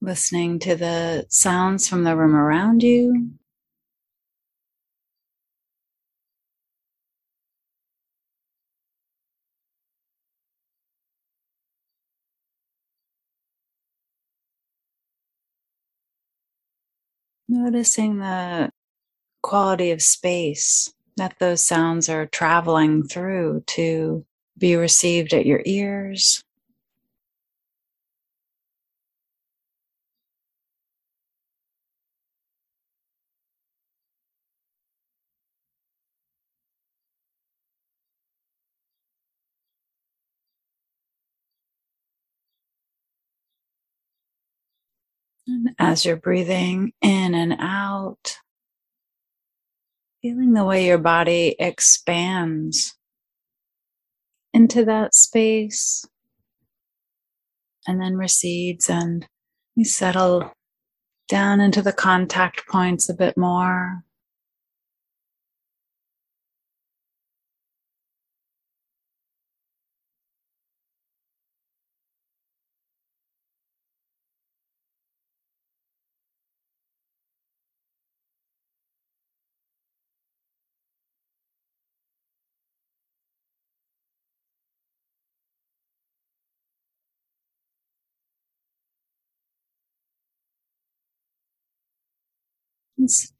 listening to the sounds from the room around you. Noticing the quality of space that those sounds are traveling through to be received at your ears. As you're breathing in and out, feeling the way your body expands into that space and then recedes and you settle down into the contact points a bit more.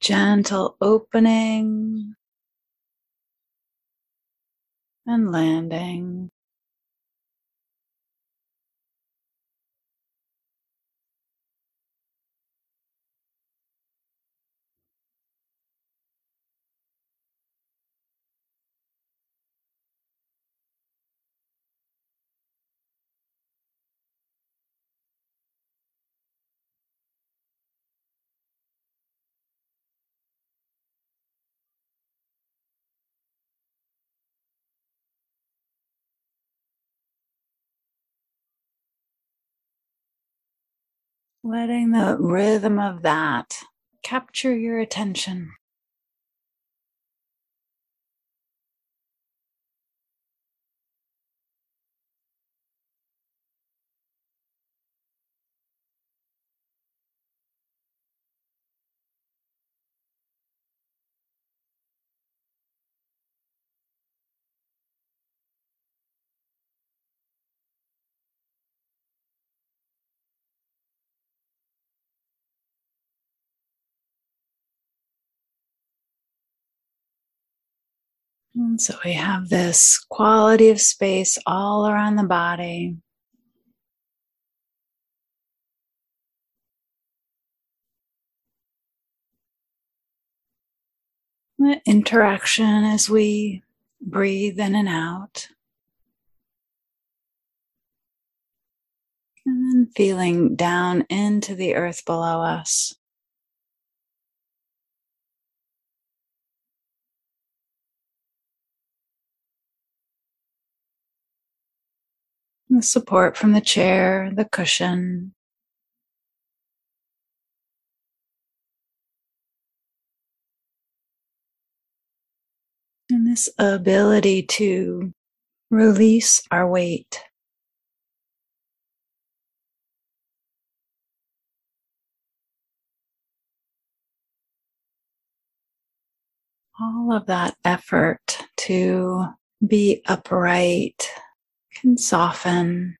Gentle opening and landing. Letting the rhythm of that capture your attention. So we have this quality of space all around the body. The interaction as we breathe in and out. And then feeling down into the earth below us. The support from the chair, the cushion. And this ability to release our weight. All of that effort to be upright can soften.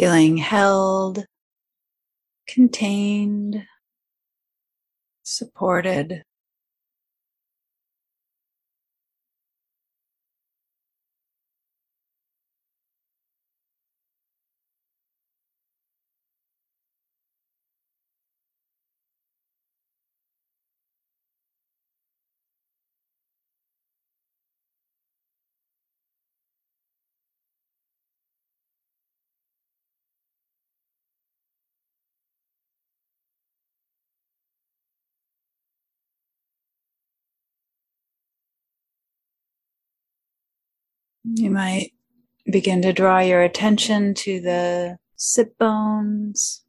Feeling held, contained, supported. You might begin to draw your attention to the sit bones,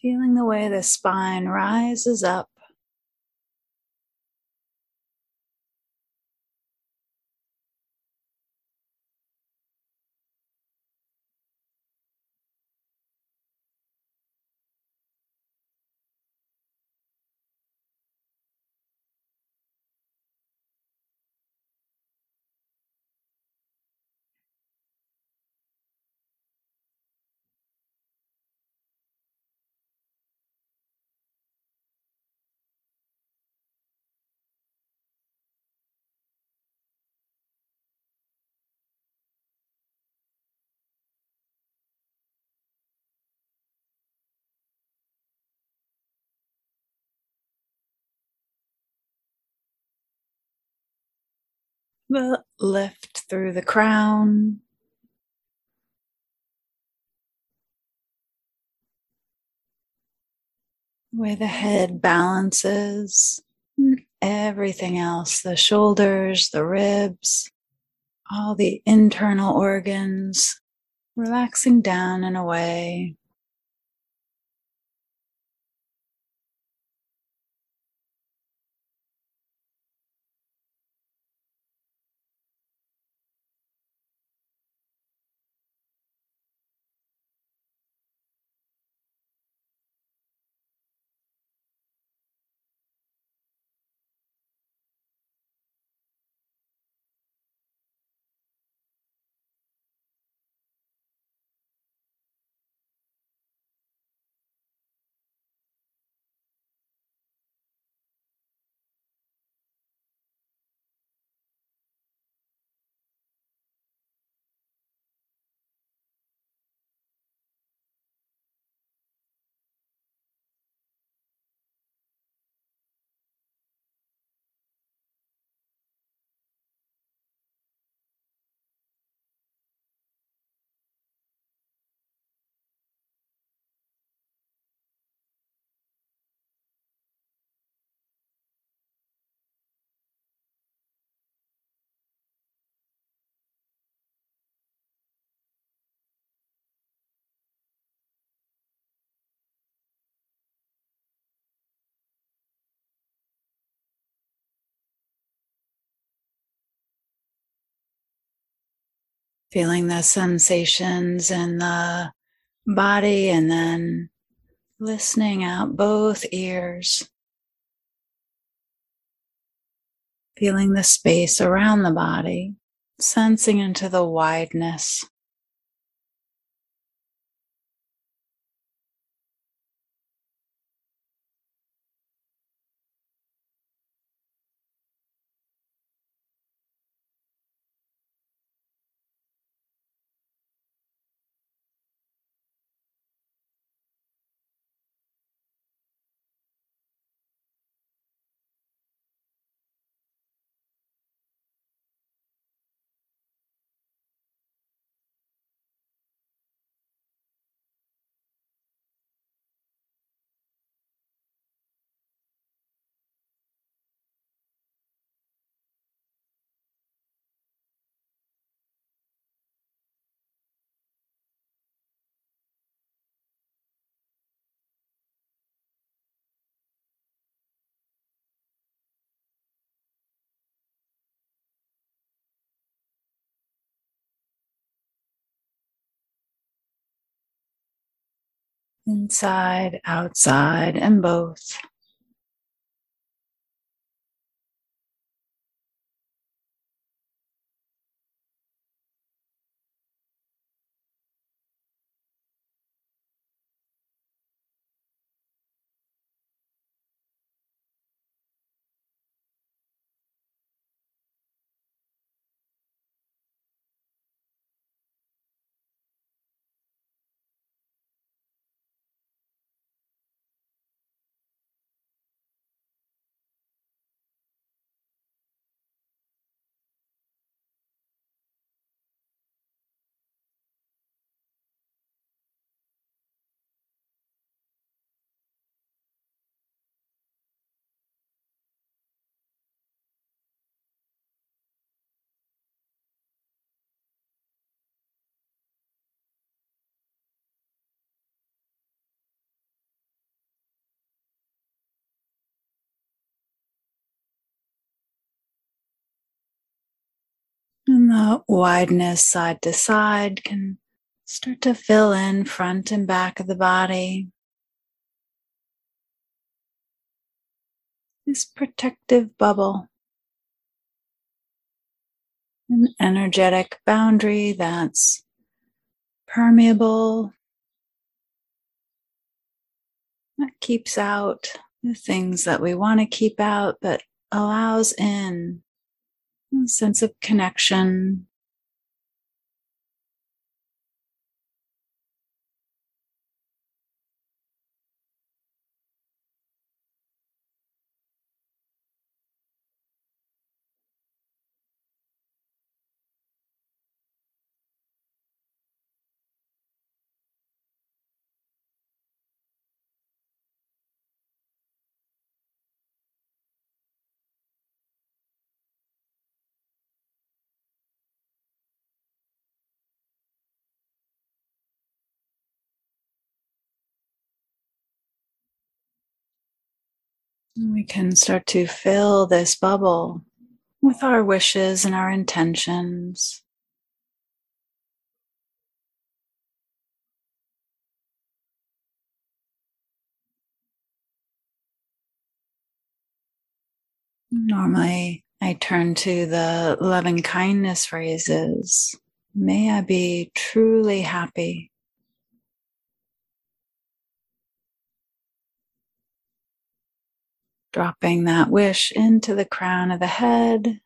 feeling the way the spine rises up. But lift through the crown. Where the head balances, everything else the shoulders, the ribs, all the internal organs relaxing down and away. Feeling the sensations in the body and then listening out both ears, feeling the space around the body, sensing into the wideness. Inside, outside, and both. The wideness side to side can start to fill in front and back of the body. This protective bubble, an energetic boundary that's permeable, that keeps out the things that we want to keep out, but allows in sense of connection. We can start to fill this bubble with our wishes and our intentions. Normally, I turn to the loving kindness phrases. May I be truly happy. Dropping that wish into the crown of the head.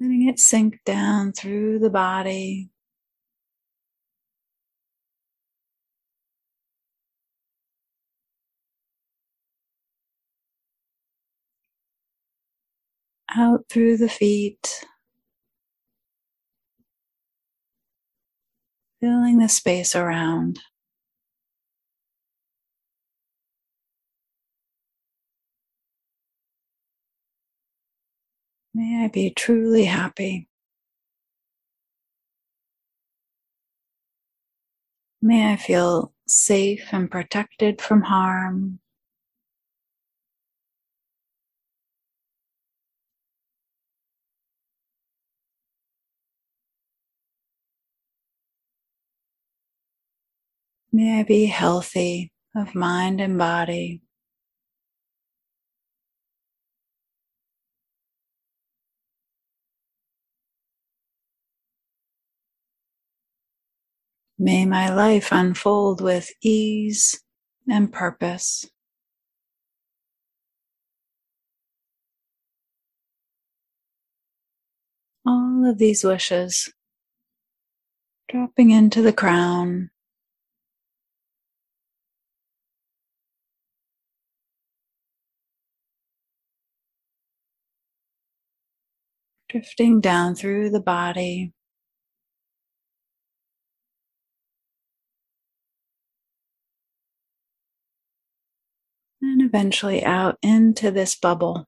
Letting it sink down through the body. Out through the feet. Filling the space around. May I be truly happy. May I feel safe and protected from harm. May I be healthy of mind and body. May my life unfold with ease and purpose. All of these wishes dropping into the crown drifting down through the body. And eventually out into this bubble.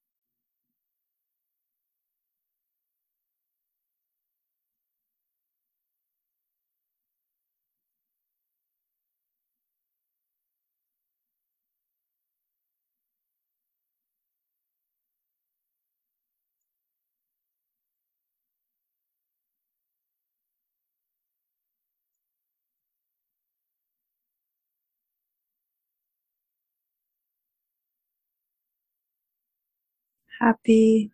Happy,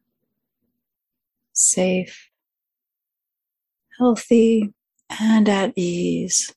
safe, healthy, and at ease.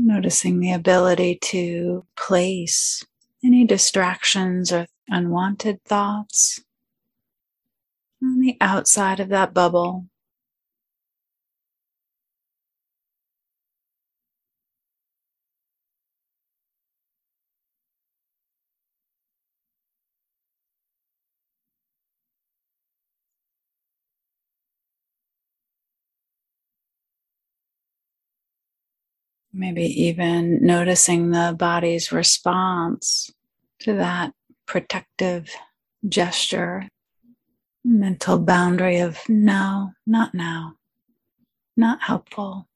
Noticing the ability to place any distractions or unwanted thoughts on the outside of that bubble. Maybe even noticing the body's response to that protective gesture, mental boundary of no, not now, not helpful.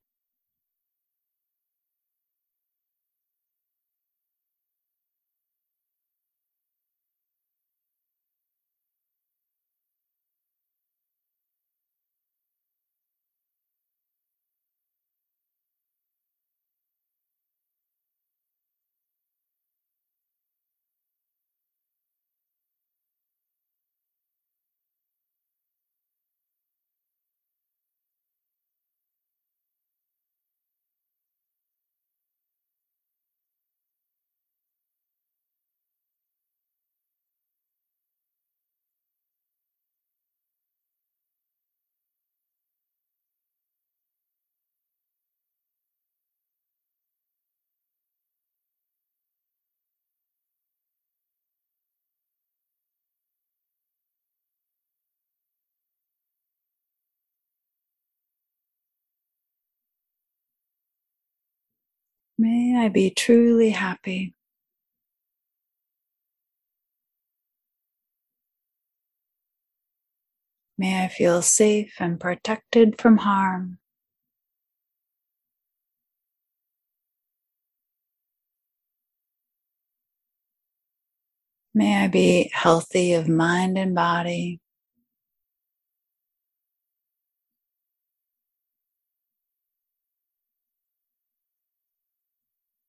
May I be truly happy. May I feel safe and protected from harm. May I be healthy of mind and body.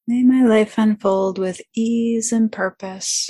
May my life unfold with ease and purpose.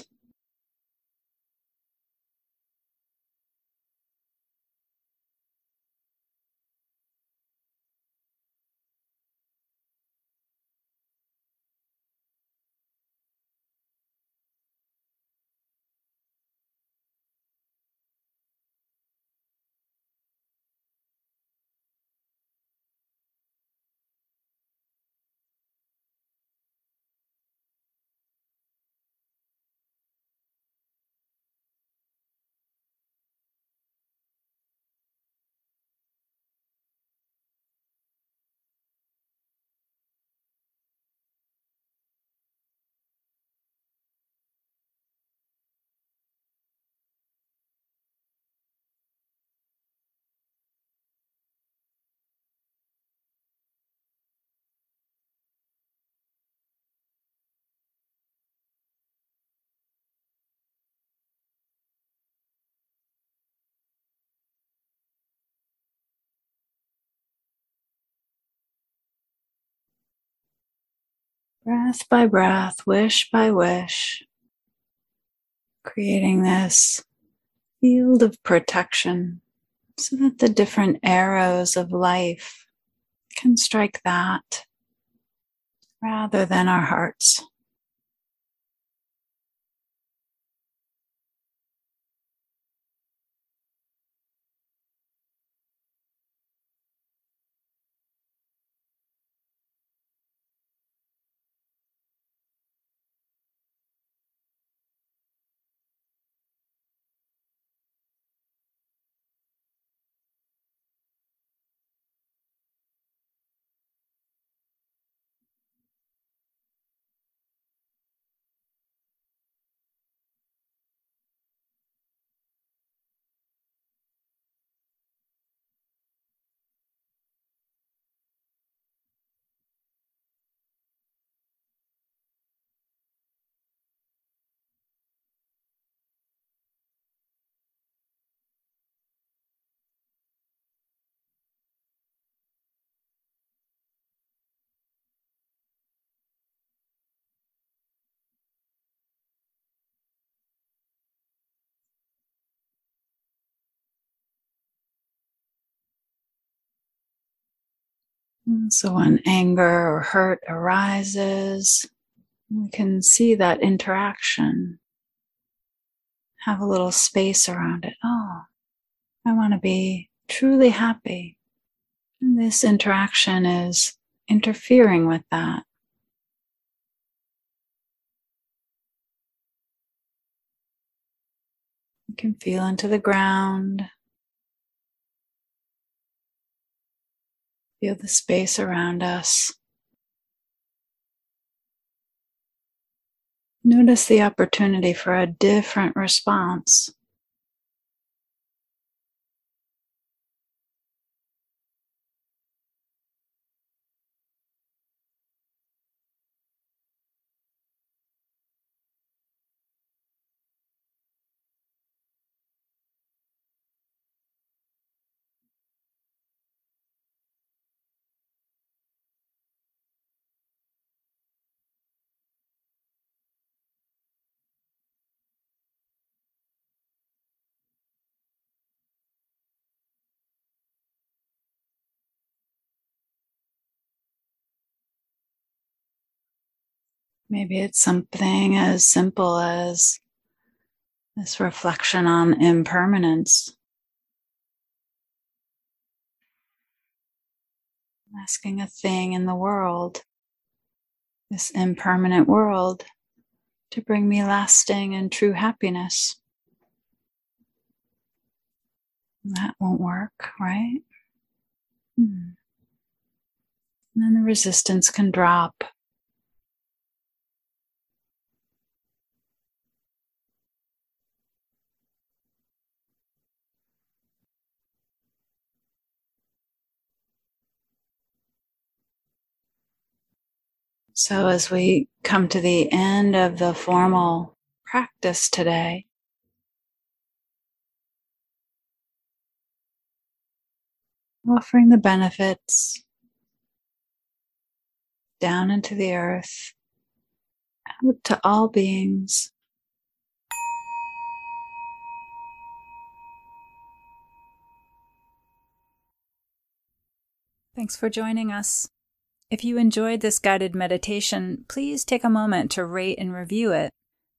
Breath by breath, wish by wish, creating this field of protection so that the different arrows of life can strike that rather than our hearts. So when anger or hurt arises, We can see that interaction, have a little space around it. Oh, I want to be truly happy. And this interaction is interfering with that. You can feel into the ground. Feel the space around us. Notice the opportunity for a different response. Maybe it's something as simple as this reflection on impermanence. Asking a thing in the world, this impermanent world, to bring me lasting and true happiness. That won't work, right? Hmm. And then the resistance can drop. So, as we come to the end of the formal practice today, offering the benefits down into the earth, out to all beings. Thanks for joining us. If you enjoyed this guided meditation, please take a moment to rate and review it.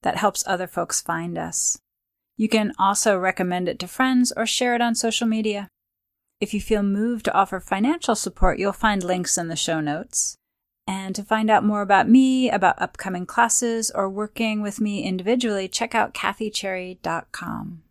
That helps other folks find us. You can also recommend it to friends or share it on social media. If you feel moved to offer financial support, you'll find links in the show notes. And to find out more about me, about upcoming classes, or working with me individually, check out kathycherry.com.